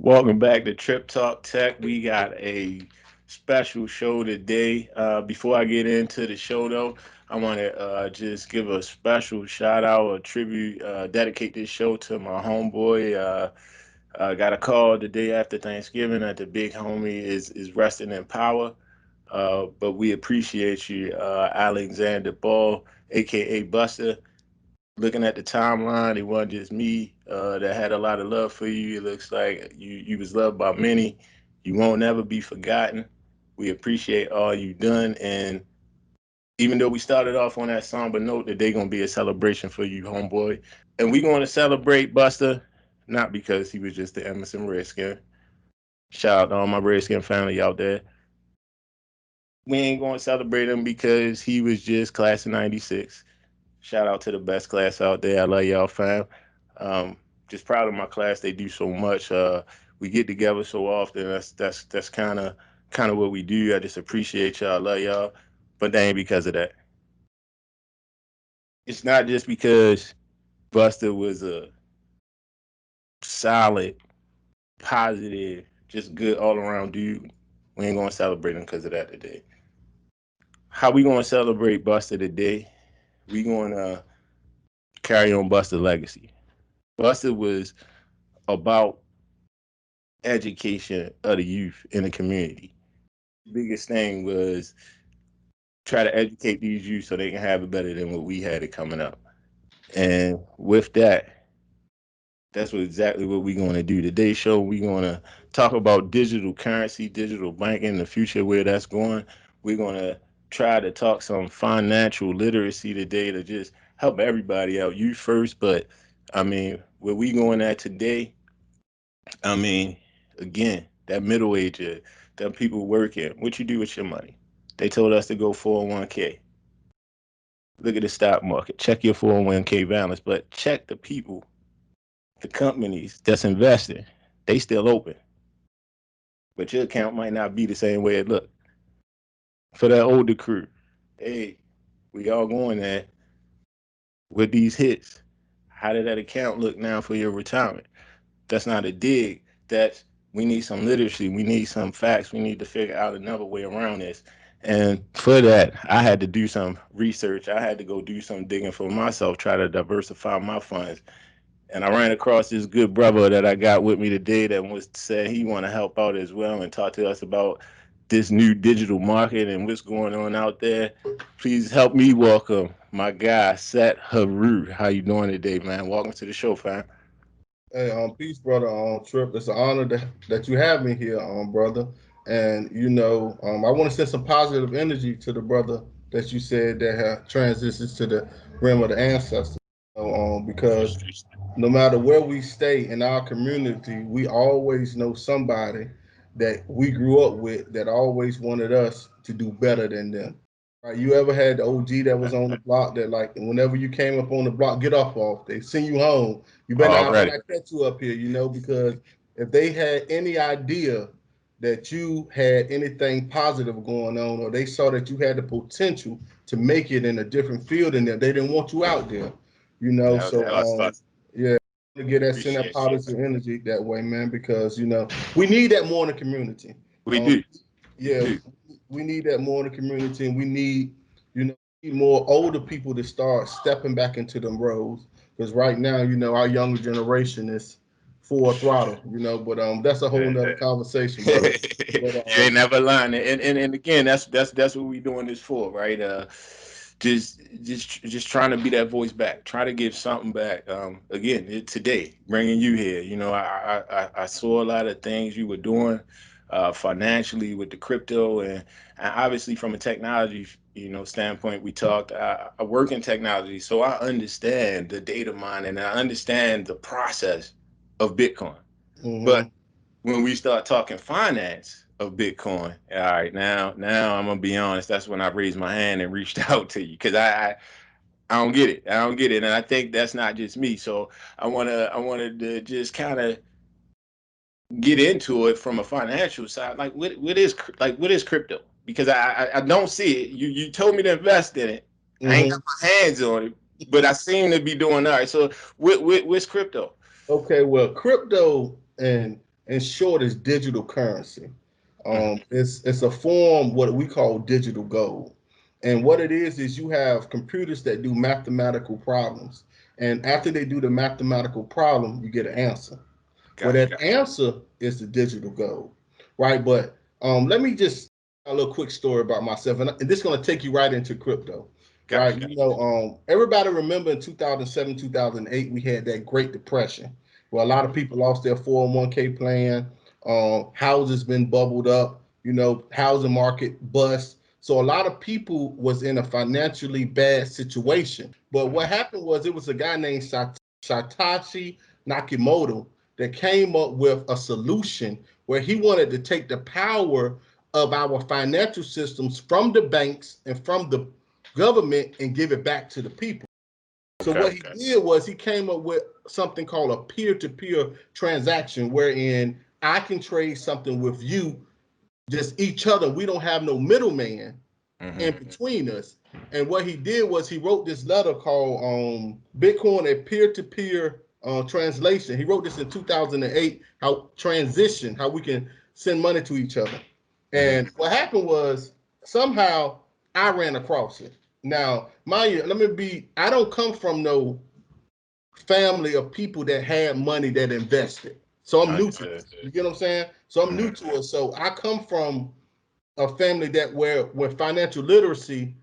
Welcome back to Tripp Talk Tech. We got a special show today. Uh, before I get into the show, though, I want to uh, just give a special shout out, a tribute, uh, dedicate this show to my homeboy. Uh, I got a call the day after Thanksgiving that the big homie is is resting in power. Uh, but we appreciate you, uh, Alexander Ball, aka Buster. Looking at the timeline, it wasn't just me uh, that had a lot of love for you. It looks like you you was loved by many. You won't never be forgotten. We appreciate all you've done, and even though we started off on that somber note, today gonna be a celebration for you, homeboy. And we gonna celebrate Buster, not because he was just the Emerson Redskin. Shout out to all my Redskin family out there. We ain't gonna celebrate him because he was just class of '96. Shout out to the best class out there. I love y'all, fam. Um, just proud of my class. They do so much. Uh, we get together so often. That's that's that's kind of kind of what we do. I just appreciate y'all. I love y'all but that ain't because of that. It's not just because Buster was a solid, positive, just good all around dude. We ain't gonna celebrate him because of that today. How we gonna celebrate Buster today? We gonna carry on Buster's legacy. Buster was about education of the youth in the community. Biggest thing was try to educate these youth so they can have it better than what we had it coming up. And with that, that's what exactly what we're going to do today's show. We're going to talk about digital currency, digital banking, the future where that's going. We're going to try to talk some financial literacy today to just help everybody out. You first, but I mean, where we going at today, I mean, again, that middle age, uh, that people working, what you do with your money. They told us to go 401k. Look at the stock market. Check your 401k balance, but check the people, the companies that's investing. They still open. But your account might not be the same way it looked. For that older crew, hey, we all going there with these hits. How did that account look now for your retirement? That's not a dig. That's we need some literacy. We need some facts. We need to figure out another way around this. And for that, I had to do some research. I had to go do some digging for myself, try to diversify my funds. And I ran across this good brother that I got with me today that was said he want to help out as well and talk to us about this new digital market and what's going on out there. Please help me welcome my guy, Seth Heru. How you doing today, man? Welcome to the show, fam. Hey, um, peace, brother. Um, Tripp, it's an honor that, that you have me here, um, brother. And you know, um, I want to send some positive energy to the brother that you said that have transitions to the realm of the ancestors. um, because no matter where we stay in our community, we always know somebody that we grew up with that always wanted us to do better than them. Right? You ever had the OG that was on the block that like whenever you came up on the block, get off off. They send you home. You better not catch you up here, you know, because if they had any idea that you had anything positive going on or they saw that you had the potential to make it in a different field and that they didn't want you out there you know yeah, so um, yeah to get that send that positive energy that way man because you know we need that more in the community we um, do yeah we, do. we need that more in the community and we need you know more older people to start stepping back into them roles because right now you know our younger generation is full throttle, you know. But um, that's a whole nother conversation. but, um, you ain't never lying, and, and and again, that's that's that's what we're doing this for, right? Uh, just just just trying to be that voice back, try to give something back. Um, again, it, today bringing you here, you know, I, I I saw a lot of things you were doing. Uh, financially with the crypto and, and obviously from a technology you know standpoint we talked I, I, work in technology so i understand the data mining and i understand the process of Bitcoin. Mm-hmm. But when we start talking finance of Bitcoin, all right, now now I'm gonna be honest. That's when I raised my hand and reached out to you because I, I I don't get it. I don't get it, and I think that's not just me. So I wanna I wanted to just kind of get into it from a financial side. Like what what is like what is crypto? Because I I, I don't see it. You you told me to invest in it. Mm-hmm. I ain't got mm-hmm. my hands on it, but I seem to be doing all right. So what, what what's crypto? Okay, well, crypto and in short, is digital currency. Um, it's it's a form what we call digital gold, and what it is is you have computers that do mathematical problems, and after they do the mathematical problem, you get an answer. Well, that answer is the digital gold, right? But um, let me just a little quick story about myself, and, and this is going to take you right into crypto. Right, you know, um, everybody remember in 2007, 2008, we had that Great Depression, where a lot of people lost their 401k plan. Um, houses been bubbled up, you know, housing market bust. So a lot of people was in a financially bad situation. But what happened was it was a guy named Satoshi Nakamoto that came up with a solution where he wanted to take the power of our financial systems from the banks and from the government and give it back to the people. So okay, what he okay. did was he came up with something called a peer-to-peer transaction wherein I can trade something with you, just each other. We don't have no middleman mm-hmm. in between us. And what he did was he wrote this letter called um, Bitcoin a peer-to-peer uh, translation. He wrote this in 2008, how transition, how we can send money to each other. And mm-hmm. what happened was somehow I ran across it. Now, mind you, let me be, I don't come from no family of people that had money that invested. So I'm new to it. You get what I'm saying? So I'm new to it. So I come from a family that where where financial literacy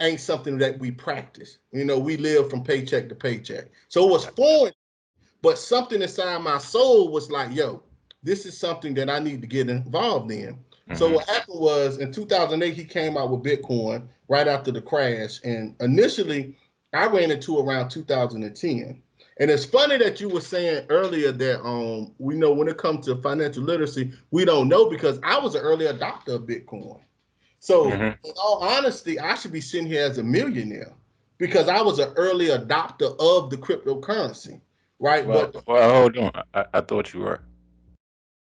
ain't something that we practice. You know, we live from paycheck to paycheck. So it was foreign, but something inside my soul was like, yo, this is something that I need to get involved in. Mm-hmm. So what happened was in 2008 he came out with Bitcoin right after the crash, and initially I ran into around 2010. And it's funny that you were saying earlier that um we know when it comes to financial literacy, we don't know because I was an early adopter of Bitcoin. So mm-hmm. in all honesty, I should be sitting here as a millionaire because I was an early adopter of the cryptocurrency, right? Well, but well, hold on, I, I thought you were.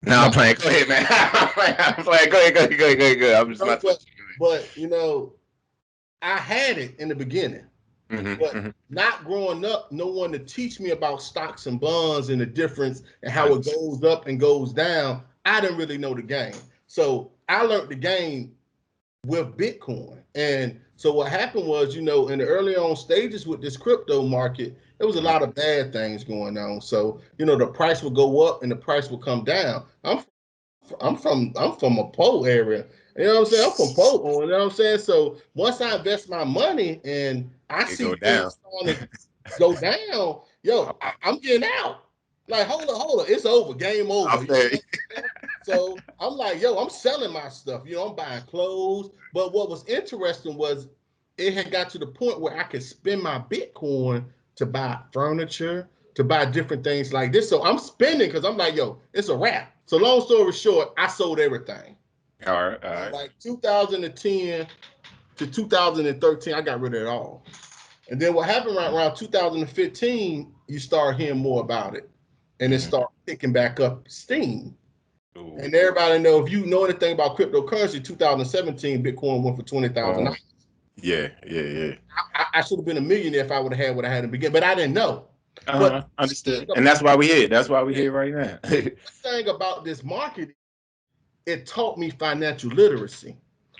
No, I'm playing. Go ahead, man. I'm playing. I'm playing. Go ahead. Go ahead. Go ahead. Go ahead. Go ahead. I'm just not. But, but you know, I had it in the beginning, mm-hmm, but mm-hmm. not growing up, no one to teach me about stocks and bonds and the difference and how it goes up and goes down. I didn't really know the game, so I learned the game with Bitcoin. And so what happened was, you know, in the early on stages with this crypto market, there was a lot of bad things going on. So, you know, the price would go up and the price would come down. I'm I'm from I'm from a pole area. You know what I'm saying? I'm from Pope, you know what I'm saying? So once I invest my money and I see go down. go down, yo, I, am getting out. Like, hold up, hold up, it's over, game over. so I'm like, yo, I'm selling my stuff. You know, I'm buying clothes. But what was interesting was it had got to the point where I could spend my Bitcoin to buy furniture, to buy different things like this. So I'm spending because I'm like, yo, it's a wrap. So long story short, I sold everything. All right, all right. Like 2010 to 2013, I got rid of it all. And then what happened right around 2015, you start hearing more about it, and it mm-hmm. start picking back up steam. Ooh. And everybody know if you know anything about cryptocurrency, 2017 Bitcoin went for twenty thousand dollars. Yeah, yeah, yeah. I, I should have been a millionaire if I would have had what I had in the beginning, but I didn't know. Uh-huh. But understood, and that's why we here. That's why we here right now. the thing about this market, it taught me financial literacy,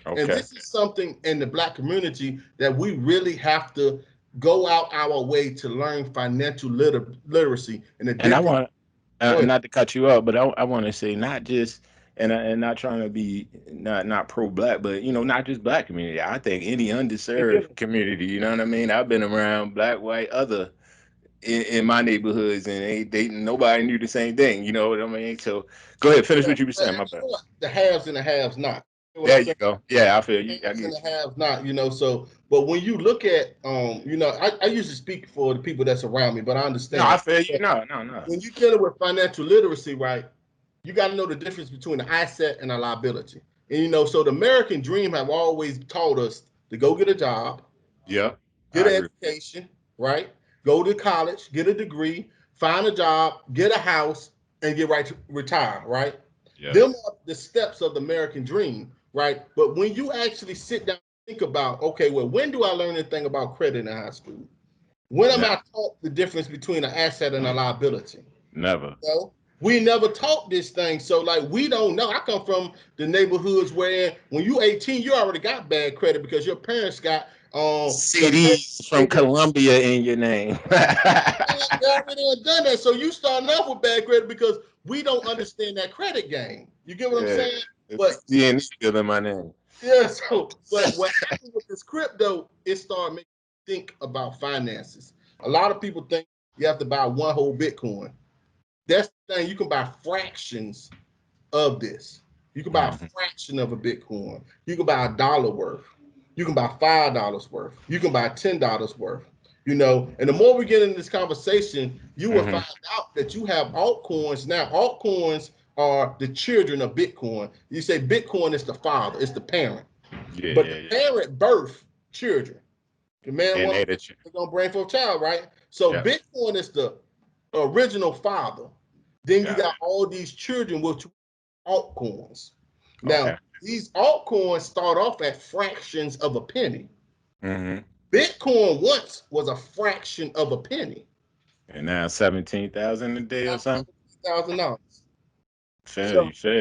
okay. and this is something in the Black community that we really have to go out our way to learn financial liter- literacy. And, and I want, uh, not to cut you up, but I, I want to say not just and and not trying to be not not pro black, but you know, not just black community. I think any underserved community. You know what I mean? I've been around black, white, other in, in my neighborhoods, and they, they nobody knew the same thing. You know what I mean? So go ahead, finish yeah, what you were saying. My bad. The haves and the haves not. You know there you go. Yeah, I feel you. I and the haves not. You know, so but when you look at um, you know, I, I usually speak for the people that's around me, but I understand. No, I feel you. No, no, no. When you're dealing with financial literacy, right? you got to know the difference between an asset and a liability. And you know, so the American dream have always taught us to go get a job, yeah, get I an agree. education, right? Go to college, get a degree, find a job, get a house, and get right to retire, right? Yeah. Them are the steps of the American dream, right? But when you actually sit down and think about, okay, well, when do I learn anything about credit in high school? When am I taught the difference between an asset and a liability? Never. Know? we never taught this thing. So like we don't know. I come from the neighborhoods where when you 18, you already got bad credit because your parents got um CDs from Columbia in your name. done that. So you starting off with bad credit because we don't understand that credit game. You get what yeah. I'm saying? But yeah, still in my name. Yeah, so but what happened with this crypto, it started making me think about finances. A lot of people think you have to buy one whole Bitcoin. That's the thing, you can buy fractions of this. You can buy a mm-hmm. fraction of a Bitcoin. You can buy a dollar worth. You can buy five dollars worth. You can buy ten dollars worth. You know, and the more we get in this conversation, you will mm-hmm. find out that you have altcoins now. Altcoins are the children of Bitcoin. You say Bitcoin is the father, it's the parent. Yeah, but yeah, the yeah. parent birth children. The man wants to gonna bring for a child, right? So yeah. Bitcoin is the original father. Then you got all these children with altcoins. Now, okay. These altcoins start off at fractions of a penny. Mm-hmm. Bitcoin once was a fraction of a penny. And now 17,000 a day or something? Thousand dollars. Fair, so,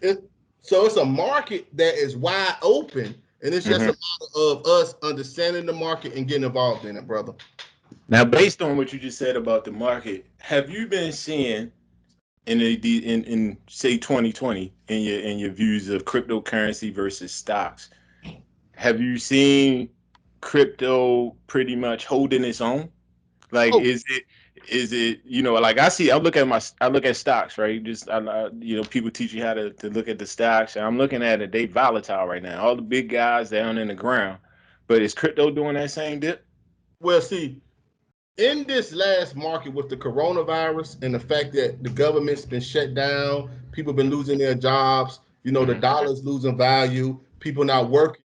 It, so it's a market that is wide open, and it's just mm-hmm. a matter of us understanding the market and getting involved in it, brother. Now, based on what you just said about the market, have you been seeing in the in in say 2020 in your in your views of cryptocurrency versus stocks? Have you seen crypto pretty much holding its own? Like, oh. is it is it you know like I see I look at my I look at stocks right just I, I, you know people teach you how to, to look at the stocks and I'm looking at it they volatile right now all the big guys down in the ground but is crypto doing that same dip? Well, see, in this last market with the coronavirus and the fact that the government's been shut down, people been losing their jobs, you know, the mm-hmm. dollar's losing value, people not working.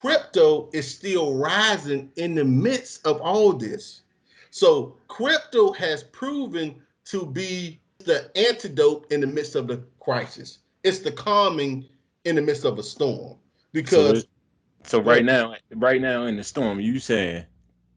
Crypto is still rising in the midst of all this. So crypto has proven to be the antidote in the midst of the crisis. It's the calming in the midst of a storm. Because so, so right now, right now in the storm, you saying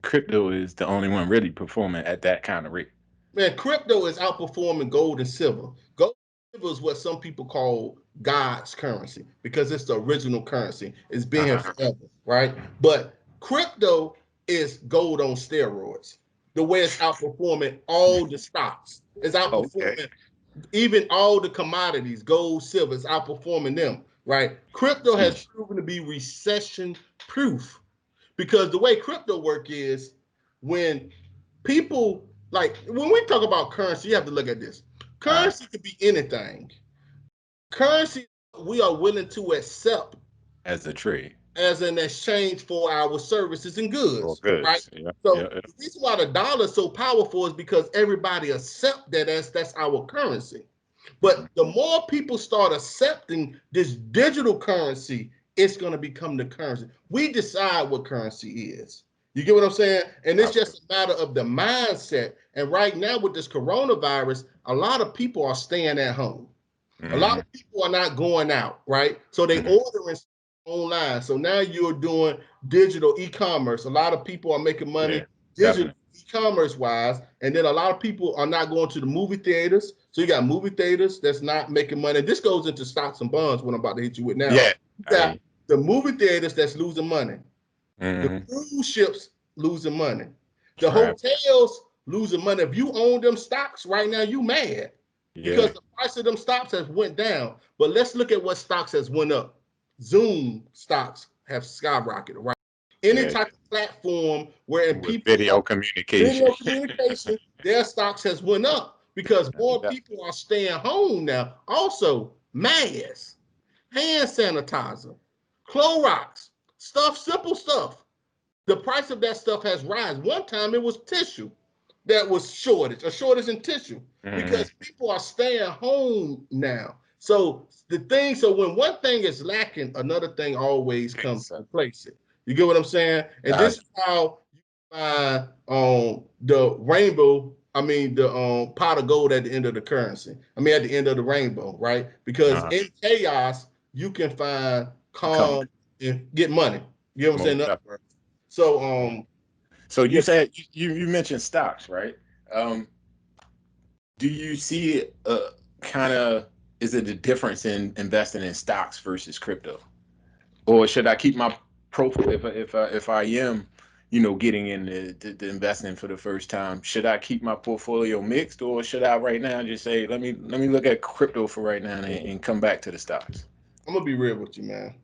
crypto is the only one really performing at that kind of rate. Man, crypto is outperforming gold and silver. Gold and silver is what some people call God's currency because it's the original currency. It's been here uh-huh. forever, right? But crypto is gold on steroids. The way it's outperforming all the stocks. It's outperforming okay. even all the commodities, gold, silver, is outperforming them, right? Crypto has proven to be recession proof because the way crypto work is when people like when we talk about currency, you have to look at this. Currency could be anything. Currency we are willing to accept as a trade as an exchange for our services and goods, goods. right? Yeah, so yeah, yeah. the reason why the dollar is so powerful is because everybody accept that as that's our currency. But mm-hmm. the more people start accepting this digital currency it's going to become the currency. We decide what currency is. You get what I'm saying? And it's just a matter of the mindset. And right now with this coronavirus, a lot of people are staying at home. Mm-hmm. A lot of mm-hmm. people are not going out, right? So they mm-hmm. ordering online. So now you're doing digital e-commerce. A lot of people are making money yeah, digital e-commerce wise, and then a lot of people are not going to the movie theaters. So you got movie theaters that's not making money. This goes into stocks and bonds. What I'm about to hit you with now. Yeah, got the movie theaters that's losing money. Mm-hmm. The cruise ships losing money. The right. hotels losing money. If you own them stocks right now, you mad yeah. because the price of them stocks has went down. But let's look at what stocks has went up. Zoom stocks have skyrocketed, right? Any yeah. type of platform where people video communication, video communication, their stocks has went up because more people are staying home now. Also, masks hand sanitizer, Clorox, stuff, simple stuff. The price of that stuff has risen. One time it was tissue that was shortage, a shortage in tissue mm-hmm. because people are staying home now. So the thing, so when one thing is lacking, another thing always comes to place it. You get what I'm saying? And this is how you find um the rainbow I mean the um pot of gold at the end of the currency. I mean at the end of the rainbow, right? Because uh-huh. in chaos, you can find calm and get money. You know what I'm saying? So um so you yeah. said you, you mentioned stocks, right? Um do you see a kind of is it a difference in investing in stocks versus crypto, or should I keep my profile if I, if I, if I am you know, getting into the, the investing for the first time, should I keep my portfolio mixed or should I right now just say, let me let me look at crypto for right now and, and come back to the stocks? I'm gonna be real with you, man.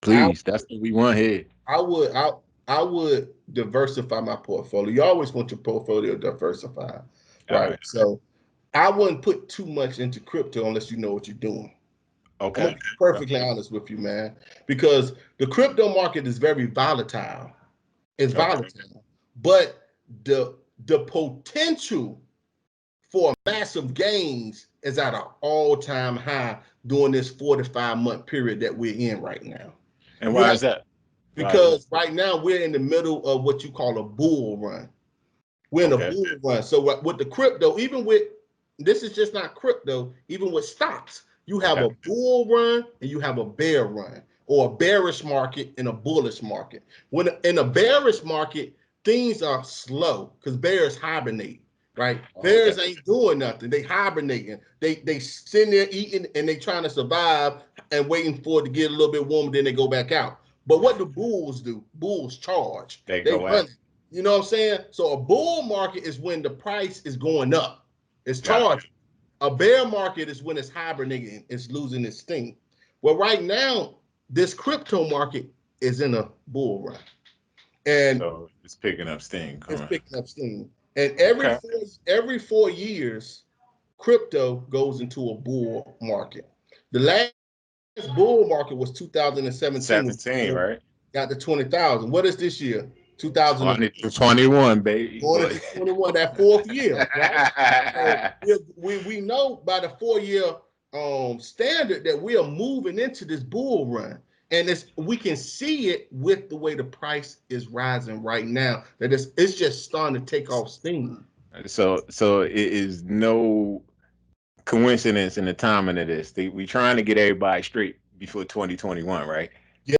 Please, I, that's what we want here. I would I I would diversify my portfolio. You always want your portfolio diversified, right? right? So I wouldn't put too much into crypto unless you know what you're doing. Okay. perfectly okay. honest with you, man, because the crypto market is very volatile. It's okay. volatile, but the the potential for massive gains is at an all-time high during this four to five month period that we're in right now. And why is that? Because right now we're in the middle of what you call a bull run. We're in okay. a bull run. So with the crypto, even with this is just not crypto, even with stocks, you have okay. a bull run and you have a bear run or a bearish market and a bullish market. When in a bearish market, things are slow because bears hibernate, right? Oh, bears okay. ain't doing nothing. They hibernating. They they sitting there eating and they trying to survive and waiting for it to get a little bit warmer, then they go back out. But what do bulls do? Bulls charge. They, they go run. You know what I'm saying? So a bull market is when the price is going up. It's charging. A bear market is when it's hibernating, it's losing its sting. Well, right now, this crypto market is in a bull run. And so it's picking up steam. It's picking up steam. And every okay. four, every four years, crypto goes into a bull market. The last bull market was 2017. 17, right? Got to 20,000. What is this year? 2021, baby. 21, that fourth year. Right? we, we know by the four year um, standard that we are moving into this bull run. And it's we can see it with the way the price is rising right now. That it's it's just starting to take off steam. So so it is no coincidence in the timing of this. They, we trying to get everybody straight before 2021, right? Yeah.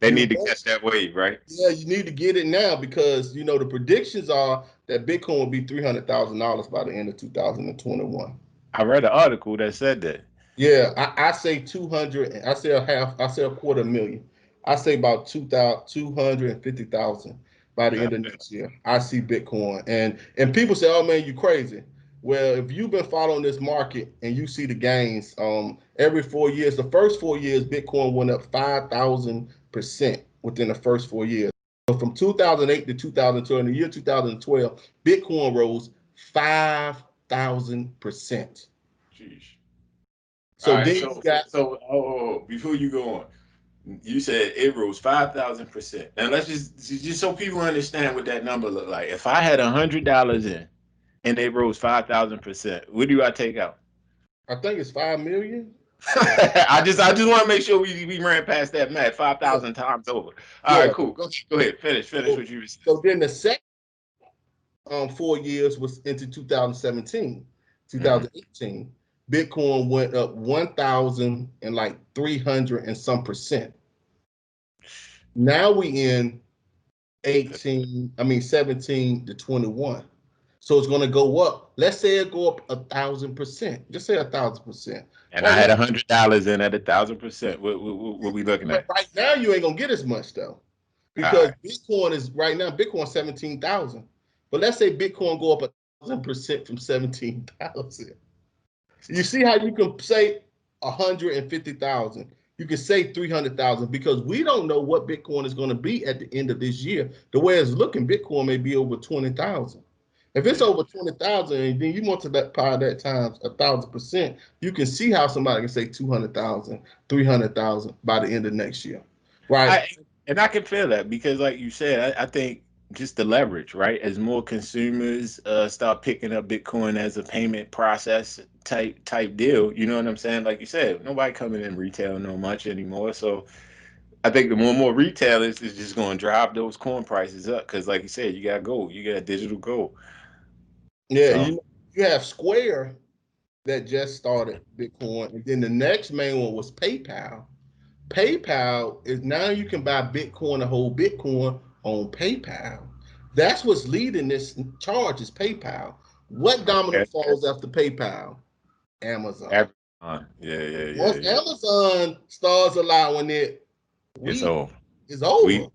They need to catch that wave, right? Yeah, you need to get it now because you know the predictions are that Bitcoin will be three hundred thousand dollars by the end of 2021. I read an article that said that. Yeah, I, I say 200. I say a half. I say a quarter million. I say about 250,000 by the end of next year. I see Bitcoin. And and people say, oh man, you crazy. Well, if you've been following this market and you see the gains, um, every four years, the first four years, Bitcoin went up 5,000% within the first four years. So from 2008 to 2012, in the year 2012, Bitcoin rose 5,000%. Jeez. So right, then so, you got so oh, oh, oh, before you go on, you said it rose five thousand percent. Now let's just just so people understand what that number look like. If I had a hundred dollars in and they rose five thousand percent, what do I take out? I think it's five million. I just I just want to make sure we, we ran past that math five thousand times over. All yeah. right, cool. Go, go ahead, finish finish so, what you were saying. So then the second um four years was into 2017, 2018. Mm-hmm. Bitcoin went up 1,000 and like 300 and some percent. Now we in 18, I mean 17 to 21. So it's going to go up. Let's say it go up a thousand percent. Just say a thousand percent. And right I had a hundred dollars in at a thousand percent. What, what, what, we looking at? Right now, you ain't gonna get as much though, because right. Bitcoin is right now. Bitcoin seventeen thousand. But let's say Bitcoin go up a thousand percent from seventeen thousand. You see how you can say 150,000. You can say 300,000 because we don't know what Bitcoin is going to be at the end of this year. The way it's looking, Bitcoin may be over 20,000. If it's over 20,000 and then you multiply that times a thousand percent, you can see how somebody can say 200,000, 300,000 by the end of next year. Right. I, and I can feel that because like you said, I, I think just the leverage, right? As more consumers uh, start picking up Bitcoin as a payment process type type deal, you know what I'm saying? Like you said, nobody coming in retail no much anymore. So I think the more and more retailers is just going to drive those coin prices up because, like you said, you got gold, you got digital gold. Yeah, so, you, you have Square that just started Bitcoin, and then the next main one was PayPal. PayPal is now you can buy Bitcoin, a whole Bitcoin on PayPal. That's what's leading this charge is PayPal. What domino Okay. falls after PayPal? Amazon. Amazon. Yeah, yeah, yeah. Once yeah. Amazon starts allowing it, It's we- over. is over. We-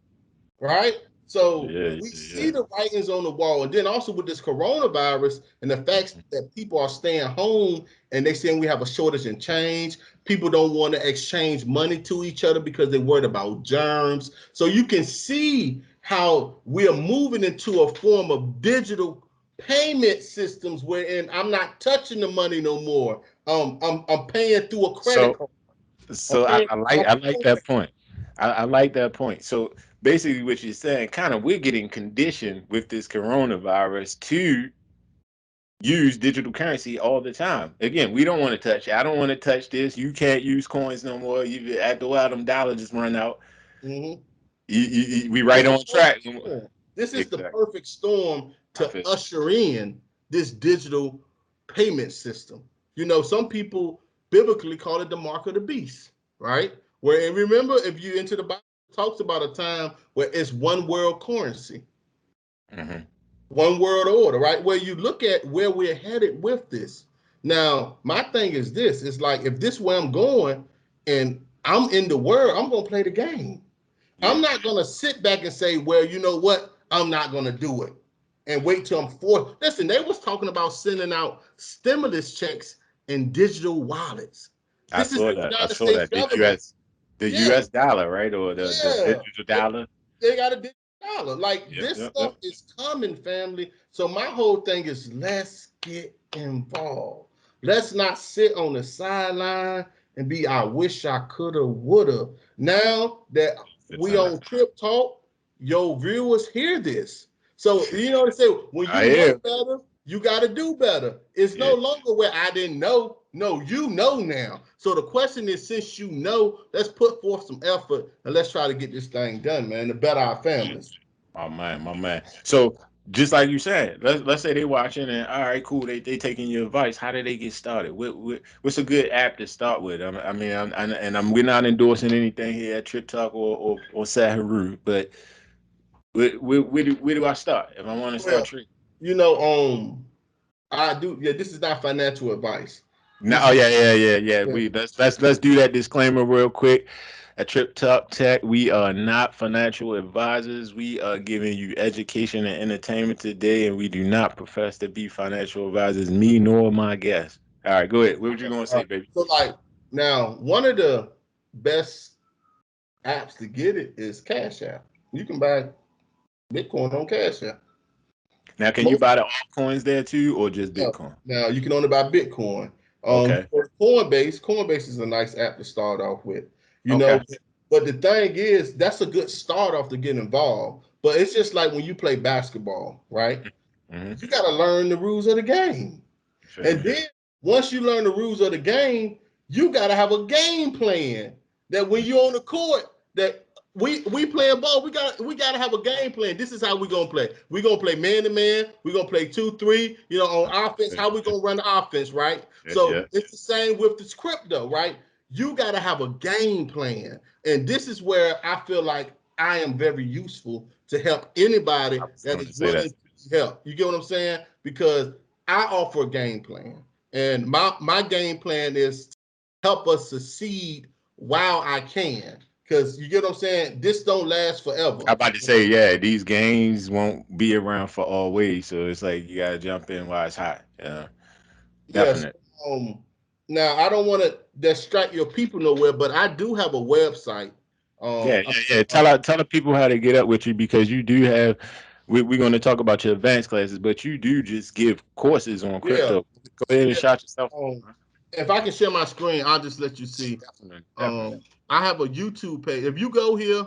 right? So Yeah, we see the writings on the wall. And then also with this coronavirus and the fact that people are staying home and they saying we have a shortage in change. People don't want to exchange money to each other because they're worried about germs. So you can see how we are moving into a form of digital payment systems wherein I'm not touching the money no more. Um, I'm I'm paying through a credit So- card. So I, I like I like that point. I, I like that point. So basically, what you're saying, kind of, we're getting conditioned with this coronavirus to use digital currency all the time. Again, we don't want to touch. it. I don't want to touch this. You can't use coins no more. You after a while, them dollars just run out. Mhm. You, you, you- we right on track. This is the perfect storm I to usher in this digital payment system. You know, some people biblically call it the mark of the beast, right? Where and remember, if you into the Bible, it talks about a time where it's one world currency, Mhm. one world order, right? Where you look at where we're headed with this. Now, my thing is this: it's like if this where I'm going, and I'm in the world, I'm gonna play the game. I'm not gonna sit back and say, well, you know what? I'm not gonna do it and wait till I'm forced. Listen, they was talking about sending out stimulus checks in digital wallets. I This saw that. I saw States that. The. U.S. The Yeah. U.S. dollar, right, or the, Yeah. the digital dollar. They got a digital dollar. Like Yep, this yep, stuff is coming, family. So my whole thing is let's get involved. Let's not sit on the sideline and be I wish I coulda, woulda. Now that we on Tripp Talk, your viewers hear this. So you know what I'm saying? When you I know am. better, you gotta do better. It's no longer where I didn't know. No, you know now. So the question is, since you know, let's put forth some effort and let's try to get this thing done, man, to better our families. My man, my man. So just like you said, let's let's say they watching and all right, cool. They they taking your advice. How did they get started? What, what what's a good app to start with? I, I mean, I'm, I'm, and I'm we're not endorsing anything here at Tripp Talk or or, or Saharu, but where, where, where, do, where do I start if I want to start Well, trading? You know, um, I do. Yeah, this is not financial advice. No, oh yeah, yeah, yeah, yeah. We let's let's let's do that disclaimer real quick. At Tripp Talk Tech, we are not financial advisors. We are giving you education and entertainment today, and we do not profess to be financial advisors. Me nor my guests. All right, go ahead. What were you gonna say, baby? So, like, now one of the best apps to get it is Cash App. You can buy Bitcoin on Cash App. Now, can you buy the altcoins there too, or just Bitcoin? Now you can only buy Bitcoin. Um, Okay. Coinbase, Coinbase is a nice app to start off with. You know, but the thing is, that's a good start off to get involved. But it's just like when you play basketball, right? Mhm. You got to learn the rules of the game. And then once you learn the rules of the game, you gotta have a game plan. That when you're on the court, that we we playing ball, we got we gotta have a game plan. This is how we gonna play. we gonna play man to man, we gonna play two, three, you know, on offense, how we gonna run the offense, right? Yeah, so yeah. it's the same with this though, right? You gotta have a game plan. And this is where I feel like I am very useful to help anybody that is was that to willing to help. You get what I'm saying? Because I offer a game plan. And my my game plan is to help us succeed while I can. Because you get what I'm saying? This don't last forever. I'm about to say, yeah, these games won't be around for always, so it's like you gotta jump in while it's hot. Yeah, Yes. definitely. Um, now I don't want to distract your people nowhere, but I do have a website. Um, Yeah, yeah, yeah. Tell our, tell the people how to get up with you because you do have. We, we're going to talk about your advanced classes, but you do just give courses on crypto. Go ahead and Yeah. shout yourself. um, if I can share my screen, I'll just let you see. Definitely, definitely. Um, I have a YouTube page. If you go here,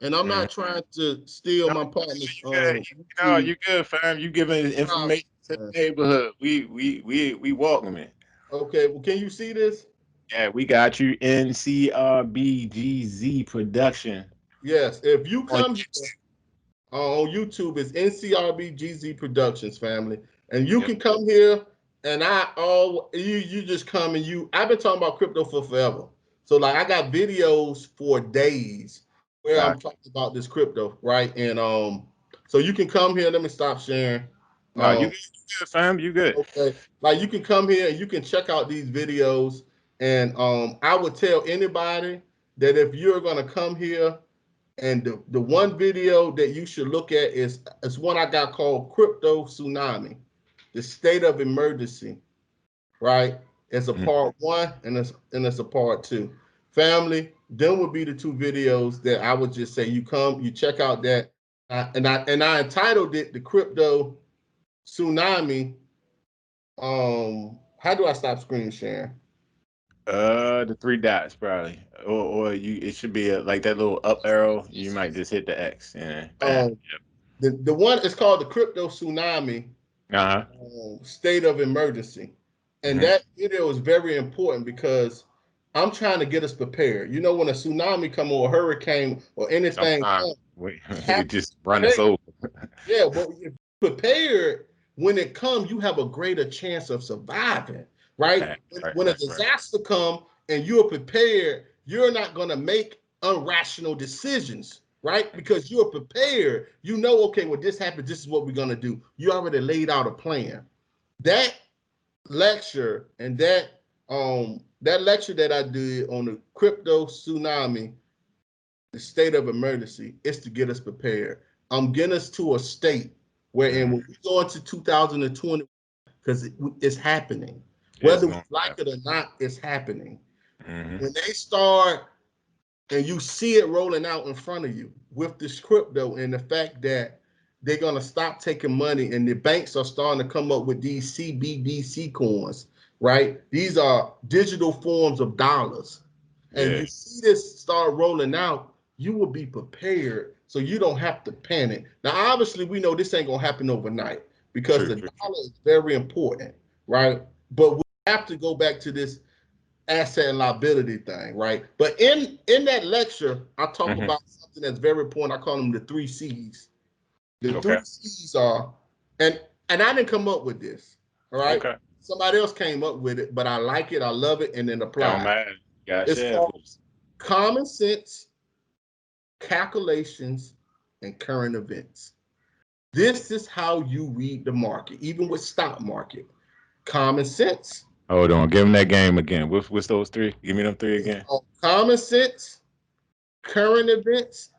and I'm not trying to steal my partner's. You good, Um, no, you good, fam. You giving information to the neighborhood. We we we we welcome it. okay, well, can you see this? Yeah, we got you. NCRBGZ production. Yes. If you On come YouTube. uh, on YouTube, it's NCRBGZ Productions family, and you Yep. can come here. And I all you you just come and you. I've been talking about crypto for forever. So like I got videos for days where I'm talking about this crypto, right? And um, so you can come here. Let me stop sharing. No, you Um, you good, fam. You good. Okay. Like you can come here and you can check out these videos. And um, I would tell anybody that if you're gonna come here, and the, the one video that you should look at is is one I got called Crypto Tsunami, the state of emergency. Right? It's a Mhm. part one and it's and it's a part two. Family, them would be the two videos that I would just say you come, you check out that. Uh, and I and I entitled it the crypto tsunami. Um, how do I stop screen sharing? Uh, the three dots probably, or or you it should be a, like that little up arrow. You might just hit the X. Yeah. Um, the the one is called the crypto tsunami Uh huh. um, state of emergency, and Mhm. that video is very important because I'm trying to get us prepared. You know, when a tsunami come or a hurricane or anything, Sometimes come, we, we just run us over. yeah, but if you're prepared when it comes, you have a greater chance of surviving, right? Right, when, right, when a that's right. disaster come and you're prepared, you're not gonna make irrational decisions, right? Because you're prepared. You know, okay, when this happens, this is what we're gonna do. You already laid out a plan. That lecture and that um that lecture that I did on the crypto tsunami, the state of emergency, is to get us prepared. I'm getting us to a state wherein when we go into 2020, because it, it's happening. Whether we like it or not, it's happening. hmm When they start and you see it rolling out in front of you with this crypto and the fact that they're gonna stop taking money and the banks are starting to come up with these CBDC coins, right? These are digital forms of dollars. And Yeah. you see this start rolling out, you will be prepared so you don't have to panic. Now, obviously, we know this ain't gonna happen overnight because True, the true, dollar is very important, right? But we have to go back to this asset and liability thing, right? But in in that lecture, I talk Mhm. about something that's very important. I call them the three C's. The Okay. three C's are, and and I didn't come up with this, all right? Okay. Somebody else came up with it, but I like it, I love it, and then apply. Oh, Don't matter. Got It's called- Common sense, calculations, and current events. This is how you read the market, even with stock market. Common sense, Hold on. Give him that game again. What's, what's those three? Give me them three again. common sense, current events,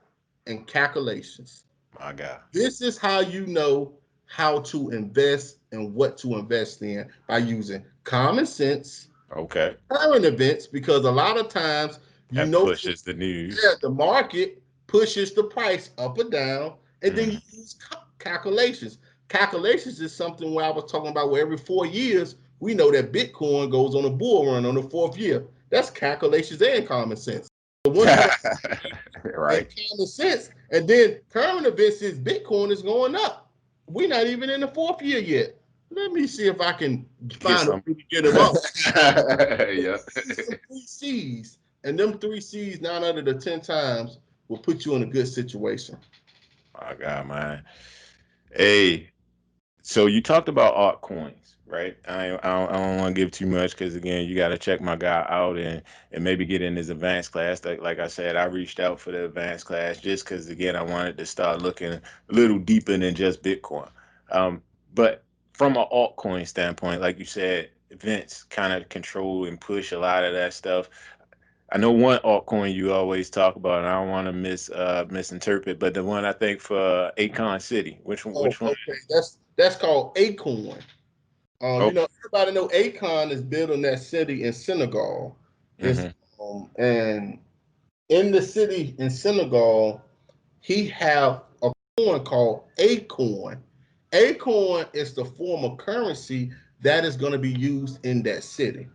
and calculations. My God. This is how you know how to invest and what to invest in by using common sense, Okay. current events, because a lot of times you That know pushes the news. yeah, the market pushes the price up or down, and then mm-hmm. you use calculations. Calculations is something where I was talking about where every four years we know that Bitcoin goes on a bull run on the fourth year. That's calculations and common sense. Right. and common sense. And then current events is Bitcoin is going up. We're not even in the fourth year yet. Let me see if I can find a way to get them up. yeah. Three C's, and them three C's nine out of the ten times will put you in a good situation. My God, man. Hey, so you talked about altcoins, right? I I don't, I don't want to give too much because again, you got to check my guy out and and maybe get in his advanced class. Like like I said, I reached out for the advanced class just because again, I wanted to start looking a little deeper than just Bitcoin. Um, but from an altcoin standpoint, like you said, Vince kind of control and push a lot of that stuff. I know one altcoin you always talk about, and I don't want to mis uh, misinterpret, but the one I think for Akon City, which one? Oh, Which one? okay. That's that's called Akoin. Um, Oh. You know, everybody know Akon is building that city in Senegal. Mhm. um, and in the city in Senegal, he have a coin called Akoin. Akoin is the form of currency that is going to be used in that city.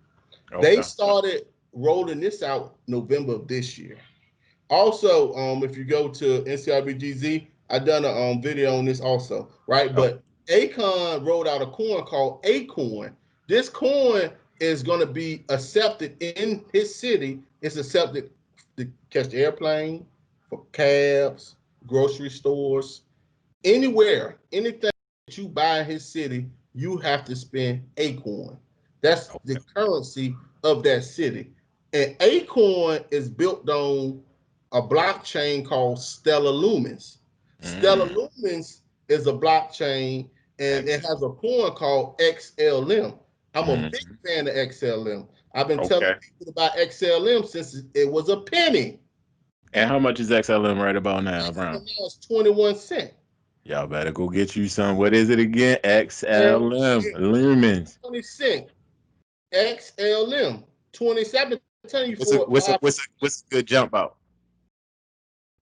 Okay. They started rolling this out November of this year. Also, um, if you go to NCRBGZ, I done a um, video on this also, right? But Akon rolled out a coin called Akoin. This coin is going to be accepted in his city. It's accepted to catch the airplane, for cabs, grocery stores, anywhere, anything that you buy in his city, you have to spend Akoin. That's the currency of that city. And Akoin is built on a blockchain called Stellar Lumens. Stellar Mm. Lumens is a blockchain and it has a coin called XLM. I'm a Mhm. big fan of XLM. I've been Okay. telling people about XLM since it was a penny. And how much is XLM right about now, Brown? It's 21 cent. Y'all better go get you some. What is it again? XLM lumens. 20 cent. XLM. 27. I'm telling you What's a, what's a, what's a, what's a good jump out?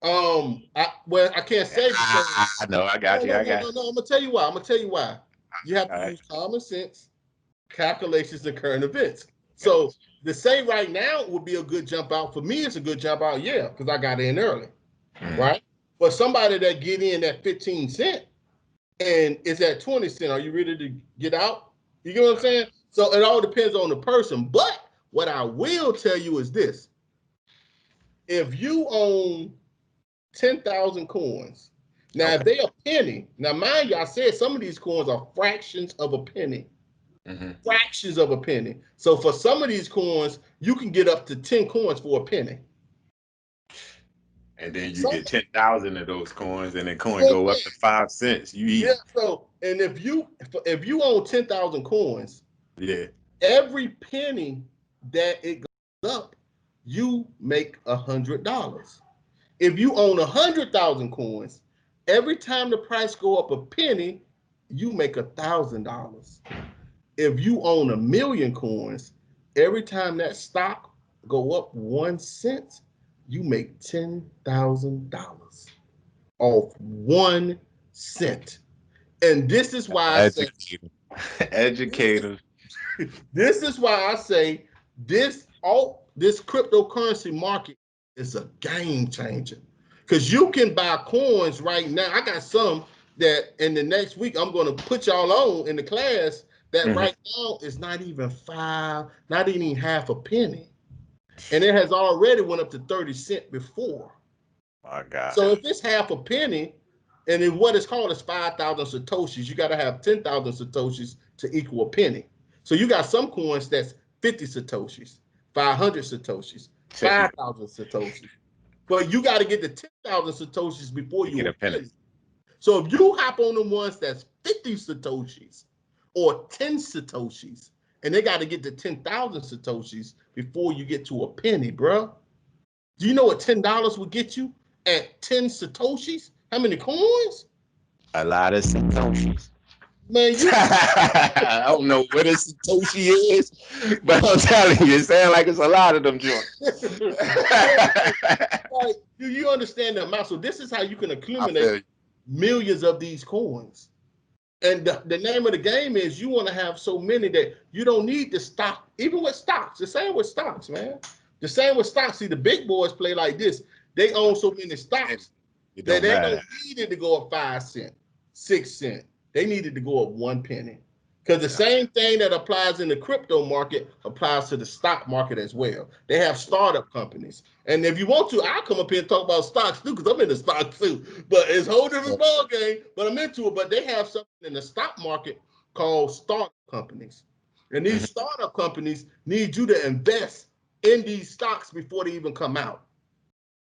Um I well I can't say because I know, I got no, you. no, I no, got no, you. no, I'm gonna tell you why. I'm gonna tell you why. You have to All right. use common sense, calculations, and current events. So to say right now would be a good jump out for me. It's a good jump out, yeah, because I got in early, Mm. right? But somebody that get in at 15 cent and is at 20 cent, are you ready to get out? You get what I'm saying? So it all depends on the person. But what I will tell you is this: if you own 10,000 coins, now if they a penny, now mind you, I said some of these coins are fractions of a penny Mhm. fractions of a penny. So for some of these coins, you can get up to 10 coins for a penny. And then you Some- get ten thousand of those coins, and then coin Yeah, go up to five cents. You eat. Yeah. So and if you if you own 10,000 coins, Yeah. every penny that it goes up, you make a hundred dollars. If you own a hundred thousand coins, every time the price go up a penny, you make a thousand dollars. If you own a million coins, every time that stock go up one cent, you make ten thousand dollars off one cent. And this is why I say. Educator. this is why I say this all this cryptocurrency market is a game changer. Cause you can buy coins right now. I got some that in the next week I'm gonna put y'all on in the class that Mhm. right now is not even five, not even half a penny. And it has already went up to 30 cent before. My God. So if it's half a penny, and then what is called is five thousand satoshis, you got to have ten thousand satoshis to equal a penny. So you got some coins that's fifty satoshis, five hundred satoshis, five ah. thousand satoshis, but you got to get to ten thousand satoshis before You you get a penny. So if you hop on the ones that's fifty satoshis or ten satoshis, and they got to get to ten thousand satoshis before you get to a penny, bro. Do you know what ten dollars would get you at ten satoshis? How many coins? a lot of satoshis. Man, you I don't know what a satoshi is, but I'm telling you, it sounds like it's a lot of them joints. like, do you understand the amount? So this is how you can accumulate you. millions of these coins. And the, the name of the game is you want to have so many that you don't need to stock, even with stocks. The same with stocks, man. The same with stocks. See, the big boys play like this. They own so many stocks that they matter. don't need it to go up five cent, six cent. They needed to go up one penny. Because the same thing that applies in the crypto market applies to the stock market as well. They have startup companies. And if you want to, I'll come up here and talk about stocks too, because I'm in the stock too. But it's a whole different ball game. But I'm into it. But they have something in the stock market called startup companies. And these Mhm. startup companies need you to invest in these stocks before they even come out.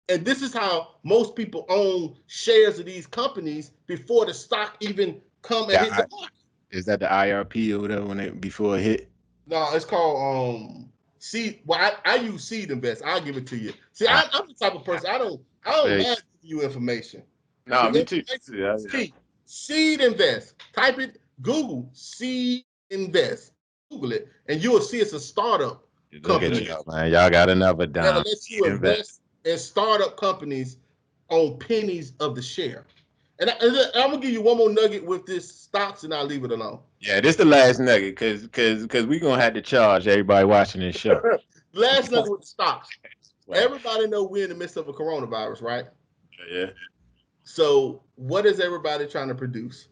And this is how most people own shares of these companies before the stock even come and hit the market. Is that the IRP or whatever when it before it hit? No, it's called um seed. Well, I, I use SeedInvest. I'll give it to you. See, I, I'm the type of person I don't I don't mind you information. No, me too. Yeah, yeah. SeedInvest. Type it. Google seed invest. Google it, and you will see it's a startup Look at company. y'all, man. Y'all got another dime. let you invest in startup companies on pennies of the share. And, I, I'm gonna give you one more nugget with this stocks, and I'll leave it alone. Yeah, this is the last nugget, cause cause cause we gonna have to charge everybody watching this show. Last nugget with the stocks. Everybody know we're in the midst of a coronavirus, right? yeah. So what is everybody trying to produce?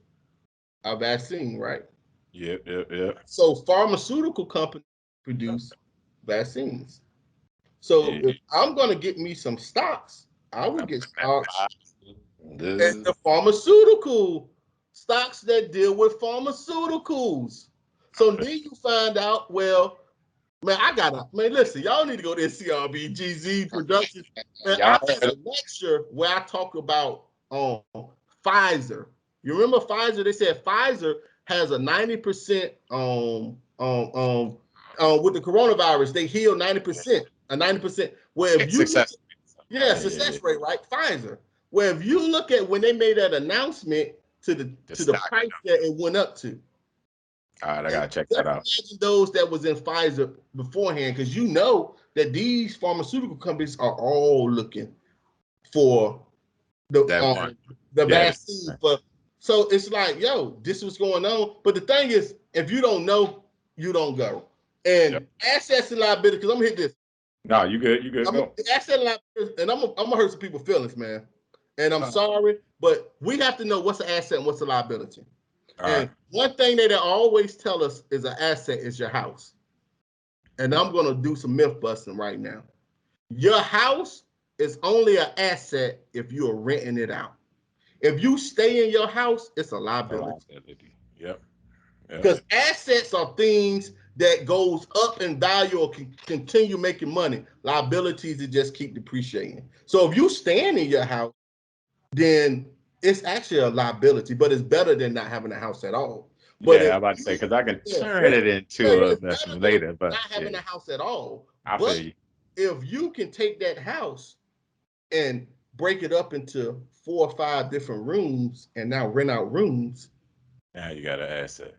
A vaccine, right? Yep, yep, yep. So pharmaceutical companies produce vaccines. So Yeah. if I'm gonna get me some stocks, I would get stocks This and the pharmaceutical stocks that deal with pharmaceuticals. So then you find out, well, man, I gotta man, listen, y'all need to go to CRB GZ Productions. Man, I had a lecture where I talk about um Pfizer. You remember Pfizer? They said Pfizer has a 90% um um um um with the coronavirus, they heal 90%, a 90%. Where if you Success. yeah, Yeah, success rate, right? Pfizer. Where if you look at when they made that announcement to the, The to the price that it went up to. All right, I gotta check that out. Imagine those that was in Pfizer beforehand, because you know that these pharmaceutical companies are all looking for the That um, the vaccine for. So it's like, yo, this was going on. But the thing is, if you don't know, you don't go. And Yep. assets and liability, because I'm gonna hit this. No, you good. You good. I'm Go. asset and liability, and I'm gonna, I'm gonna hurt some people's feelings, man. And I'm sorry, but we have to know what's an asset and what's a liability. All right. And one thing that they always tell us is an asset is your house. And I'm gonna do some myth busting right now. Your house is only an asset if you are renting it out. If you stay in your house, it's a liability. Liability. Yep. Yep. Because assets are things that goes up in value or can continue making money. Liabilities that just keep depreciating. So if you stand in your house, then it's actually a liability, but it's better than not having a house at all. But yeah, if I'm about to say because I can Yeah, turn it into a an investment later, but not having yeah, a house at all. I but- you. If you can take that house and break it up into four or five different rooms and now rent out rooms, Now you got an asset.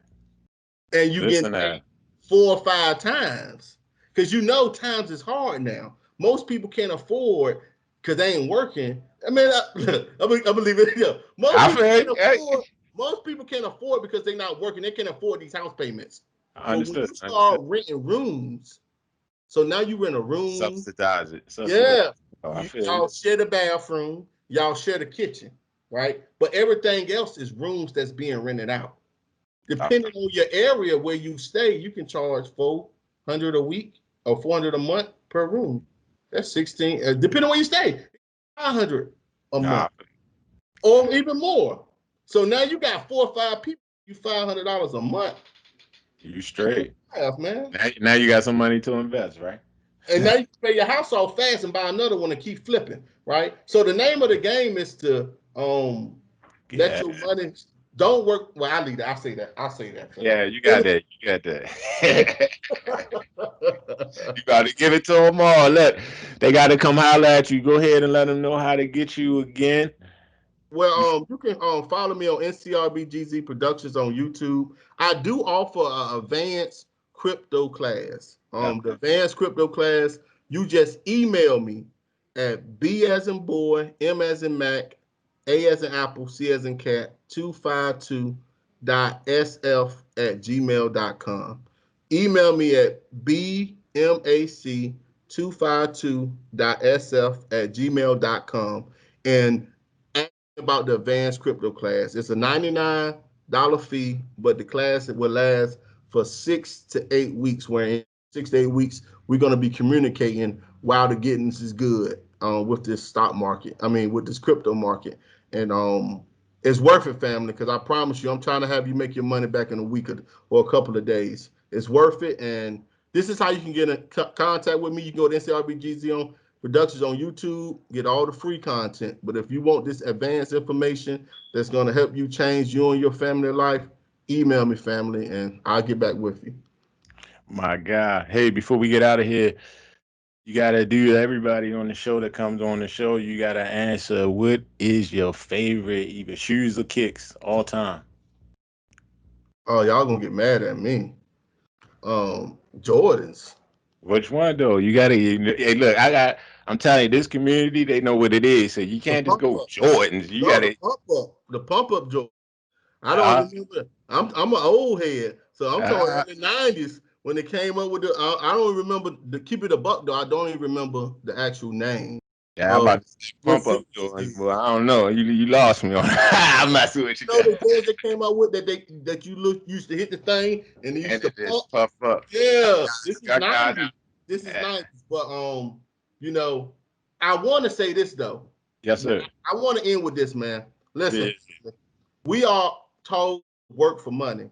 and you Listen, get four or five times, because you know times is hard now. Most people can't afford because they ain't working. I mean, I, I'm, gonna- leave it here. Most I people, feel can't afford, most people can't afford because they're not working. They can't afford these house payments. I when understood. you start renting rooms, so now you rent a room. Subsidize it. Subsidize. Yeah, Oh, I y'all you. share the bathroom, y'all share the kitchen, right? But everything else is rooms that's being rented out. Depending on your area where you stay, you can charge four hundred a week or four hundred a month per room. That's sixteen. Uh, depending on where you stay, hundred a Nah, month or even more. So now you got four or five people. You five hundred dollars a month. you straight. Half man. Now, now you got some money to invest, right? And now you pay your house off fast and buy another one and keep flipping, right? So the name of the game is to um let your money don't work. Well, I leave that. I say that. I say that. Yeah, you got that. You got that. you got to give it to them all. Look, they got to come holler at you. Go ahead and let them know how to get you again. well, um, you can um follow me on NCRBGZ Productions on YouTube. I do offer a advanced crypto class. Um, the advanced crypto class. You just email me at B as in boy, M as in Mac, A as in Apple, C as in cat, 252 dot sf at gmail.com. Email me at bmac 252 dot sf at gmail.com and ask about the advanced crypto class. It's a $99 fee, but the class will last for six to eight weeks, where in six to eight weeks, we're going to be communicating while the gettings is good um, with this stock market. I mean, with this crypto market. And um, it's worth it, family, because I promise you, I'm trying to have you make your money back in a week or, or a couple of days. It's worth it. And this is how you can get in contact with me. You can go to NCRBGZ on Productions on YouTube, get all the free content. But if you want this advanced information that's going to help you change you and your family life, email me, family, and I'll get back with you. My God. Hey, before we get out of here, you got to do everybody on the show that comes on the show, you got to answer what is your favorite, either shoes or kicks all time? Oh, y'all gonna get mad at me. Um, Jordans. Which one though? You gotta. Hey, look, I got. I'm telling you, this community they know what it is. So you can't just go pump-up. Jordans. You No, gotta. the pump up, the pump up Jordan. I don't remember. I'm I'm an old head, so I'm talking Uh-huh. early '90s when they came up with the. I, I don't remember the keep it a buck though. I don't even remember the actual name. Yeah, I'm Oh, about to pump up. Well, I don't know. You you lost me on. I'm messing with you. You know the Jordans that came out with that they that you look used to hit the thing and they used And to pump. puff up. Yeah, this is nice. This is Yeah. '90s. But um, you know, I want to say this though. Yes, sir. I want to end with this, man. Listen, Yeah. we are told work for money.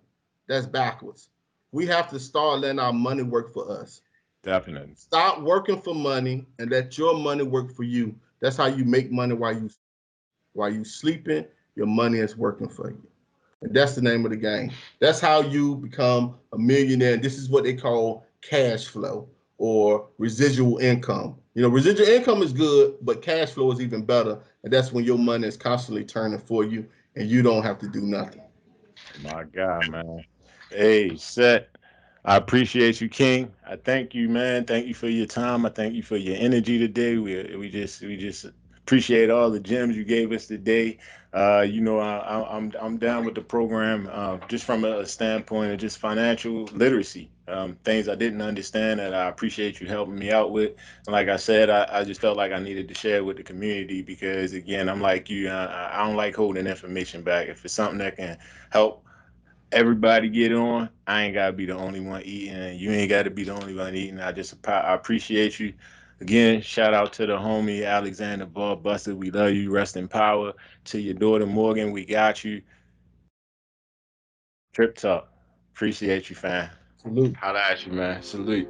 That's backwards. We have to start letting our money work for us. Definitely. Stop working for money and let your money work for you. That's how you make money while you while you sleeping. Your money is working for you. And that's the name of the game. That's how you become a millionaire. This is what they call cash flow or residual income. You know, residual income is good, but cash flow is even better. And that's when your money is constantly turning for you and you don't have to do nothing. My God, man. Hey, Set. I appreciate you, King. I thank you, man. Thank you for your time. I thank you for your energy today. We we just we just appreciate all the gems you gave us today. Uh, you know, I, am I'm, I'm down with the program uh, just from a standpoint of just financial literacy. Um, things I didn't understand that I appreciate you helping me out with. And like I said, I, I just felt like I needed to share with the community because again, I'm like you. I, I don't like holding information back. If it's something that can help everybody get on, I ain't gotta be the only one eating. You ain't got to be the only one eating. I just I appreciate you. Again, shout out to the homie Alexander Ball Buster. We love you. Rest in power. To your daughter Morgan, we got you. Tripp Talk. Appreciate you, fam. Salute. Holla at you, man. Salute.